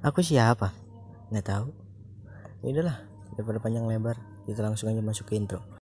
aku siapa? Nggak tahu. Ya udahlah daripada panjang lebar kita langsung aja masuk ke intro.